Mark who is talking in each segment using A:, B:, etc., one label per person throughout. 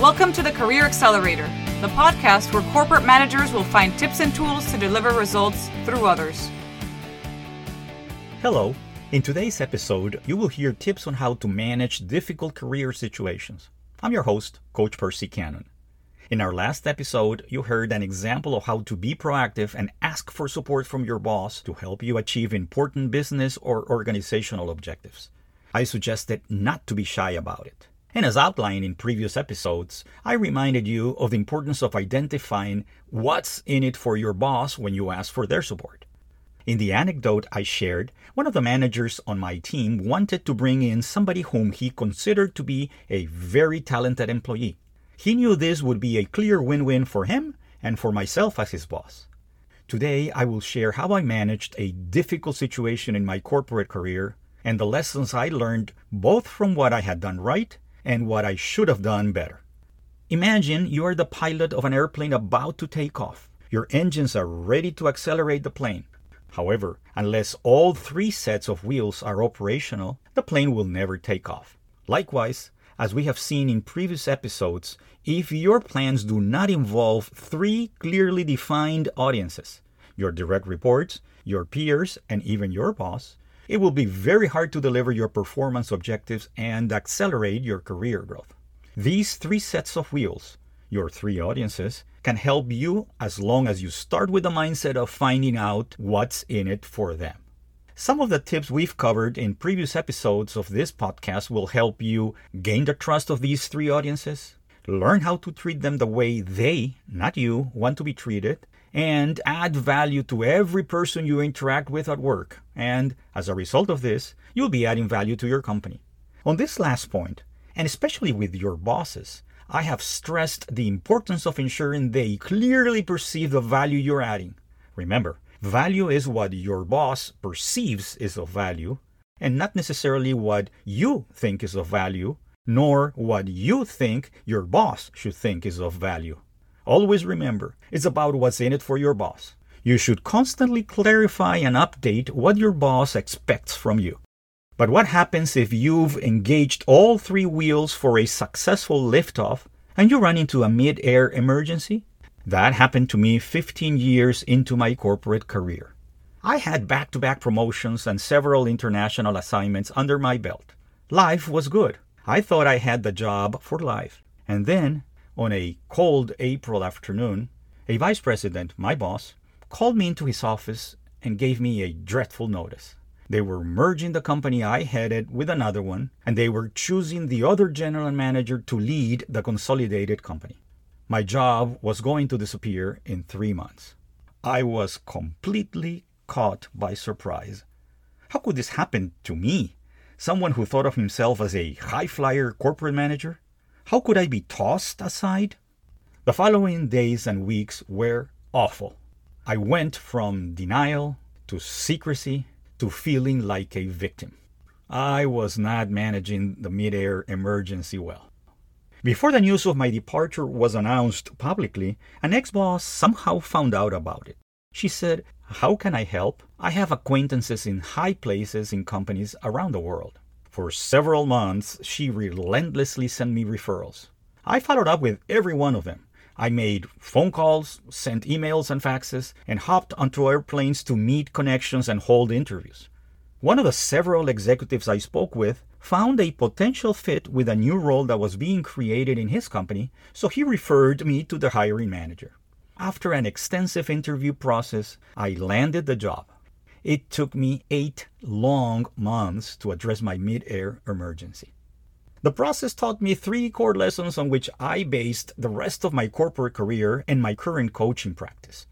A: Welcome to the Career Accelerator, the podcast where corporate managers will find tips and tools to deliver results through others.
B: Hello. In today's episode, you will hear tips on how to manage difficult career situations. I'm your host, Coach Percy Cannon. In our last episode, you heard an example of how to be proactive and ask for support from your boss to help you achieve important business or organizational objectives. I suggested not to be shy about it. And as outlined in previous episodes, I reminded you of the importance of identifying what's in it for your boss when you ask for their support. In the anecdote I shared, one of the managers on my team wanted to bring in somebody whom he considered to be a very talented employee. He knew this would be a clear win win for him and for myself as his boss. Today, I will share how I managed a difficult situation in my corporate career and the lessons I learned both from what I had done right and what I should have done better. Imagine you are the pilot of an airplane about to take off. Your engines are ready to accelerate the plane. However, unless all three sets of wheels are operational, the plane will never take off. Likewise, as we have seen in previous episodes, if your plans do not involve three clearly defined audiences your direct reports, your peers, and even your boss it will be very hard to deliver your performance objectives and accelerate your career growth. These three sets of wheels, your three audiences, can help you as long as you start with the mindset of finding out what's in it for them. Some of the tips we've covered in previous episodes of this podcast will help you gain the trust of these three audiences, learn how to treat them the way they, not you, want to be treated, and add value to every person you interact with at work. And as a result of this, you'll be adding value to your company. On this last point, and especially with your bosses, I have stressed the importance of ensuring they clearly perceive the value you're adding. Remember, value is what your boss perceives is of value, and not necessarily what you think is of value, nor what you think your boss should think is of value. Always remember, it's about what's in it for your boss. You should constantly clarify and update what your boss expects from you. But what happens if you've engaged all three wheels for a successful liftoff and you run into a mid air emergency? That happened to me 15 years into my corporate career. I had back to back promotions and several international assignments under my belt. Life was good. I thought I had the job for life. And then on a cold April afternoon, a vice president, my boss, called me into his office and gave me a dreadful notice. They were merging the company I headed with another one, and they were choosing the other general manager to lead the consolidated company. My job was going to disappear in three months. I was completely caught by surprise. How could this happen to me? Someone who thought of himself as a high flyer corporate manager? How could I be tossed aside? The following days and weeks were awful. I went from denial to secrecy to feeling like a victim. I was not managing the mid-air emergency well. Before the news of my departure was announced publicly, an ex-boss somehow found out about it. She said, How can I help? I have acquaintances in high places in companies around the world. For several months, she relentlessly sent me referrals. I followed up with every one of them. I made phone calls, sent emails and faxes, and hopped onto airplanes to meet connections and hold interviews. One of the several executives I spoke with found a potential fit with a new role that was being created in his company, so he referred me to the hiring manager. After an extensive interview process, I landed the job. It took me eight long months to address my mid air emergency. The process taught me three core lessons on which I based the rest of my corporate career and my current coaching practice.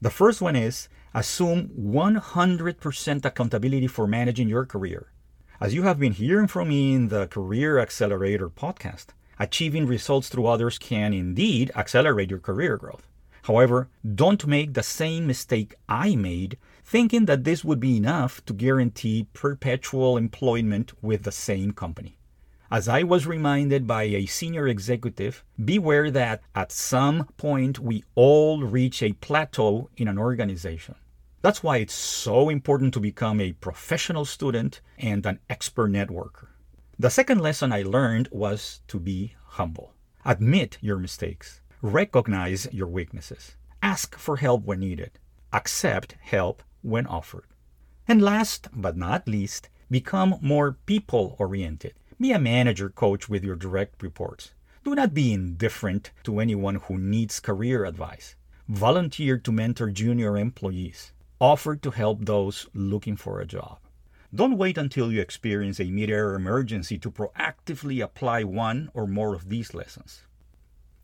B: The first one is assume 100% accountability for managing your career. As you have been hearing from me in the Career Accelerator podcast, achieving results through others can indeed accelerate your career growth. However, don't make the same mistake I made thinking that this would be enough to guarantee perpetual employment with the same company. As I was reminded by a senior executive, beware that at some point we all reach a plateau in an organization. That's why it's so important to become a professional student and an expert networker. The second lesson I learned was to be humble. Admit your mistakes. Recognize your weaknesses. Ask for help when needed. Accept help when offered. And last but not least, become more people oriented. Be a manager coach with your direct reports. Do not be indifferent to anyone who needs career advice. Volunteer to mentor junior employees. Offer to help those looking for a job. Don't wait until you experience a mid air emergency to proactively apply one or more of these lessons.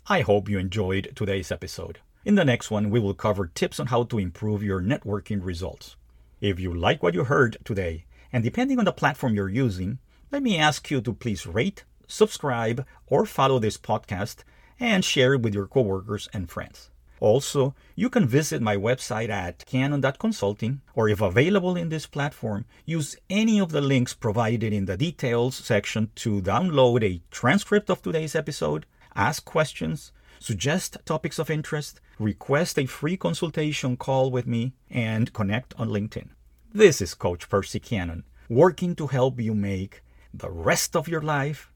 B: I hope you enjoyed today's episode. In the next one, we will cover tips on how to improve your networking results. If you like what you heard today, and depending on the platform you're using, let me ask you to please rate, subscribe, or follow this podcast and share it with your coworkers and friends. Also, you can visit my website at cannon.consulting, or if available in this platform, use any of the links provided in the details section to download a transcript of today's episode, ask questions, suggest topics of interest, request a free consultation call with me, and connect on LinkedIn. This is Coach Percy Cannon, working to help you make the rest of your life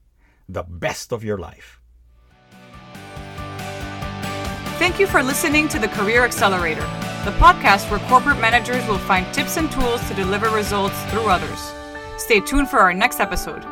B: the best of your life.
A: Thank you for listening to the Career Accelerator, the podcast where corporate managers will find tips and tools to deliver results through others. Stay tuned for our next episode.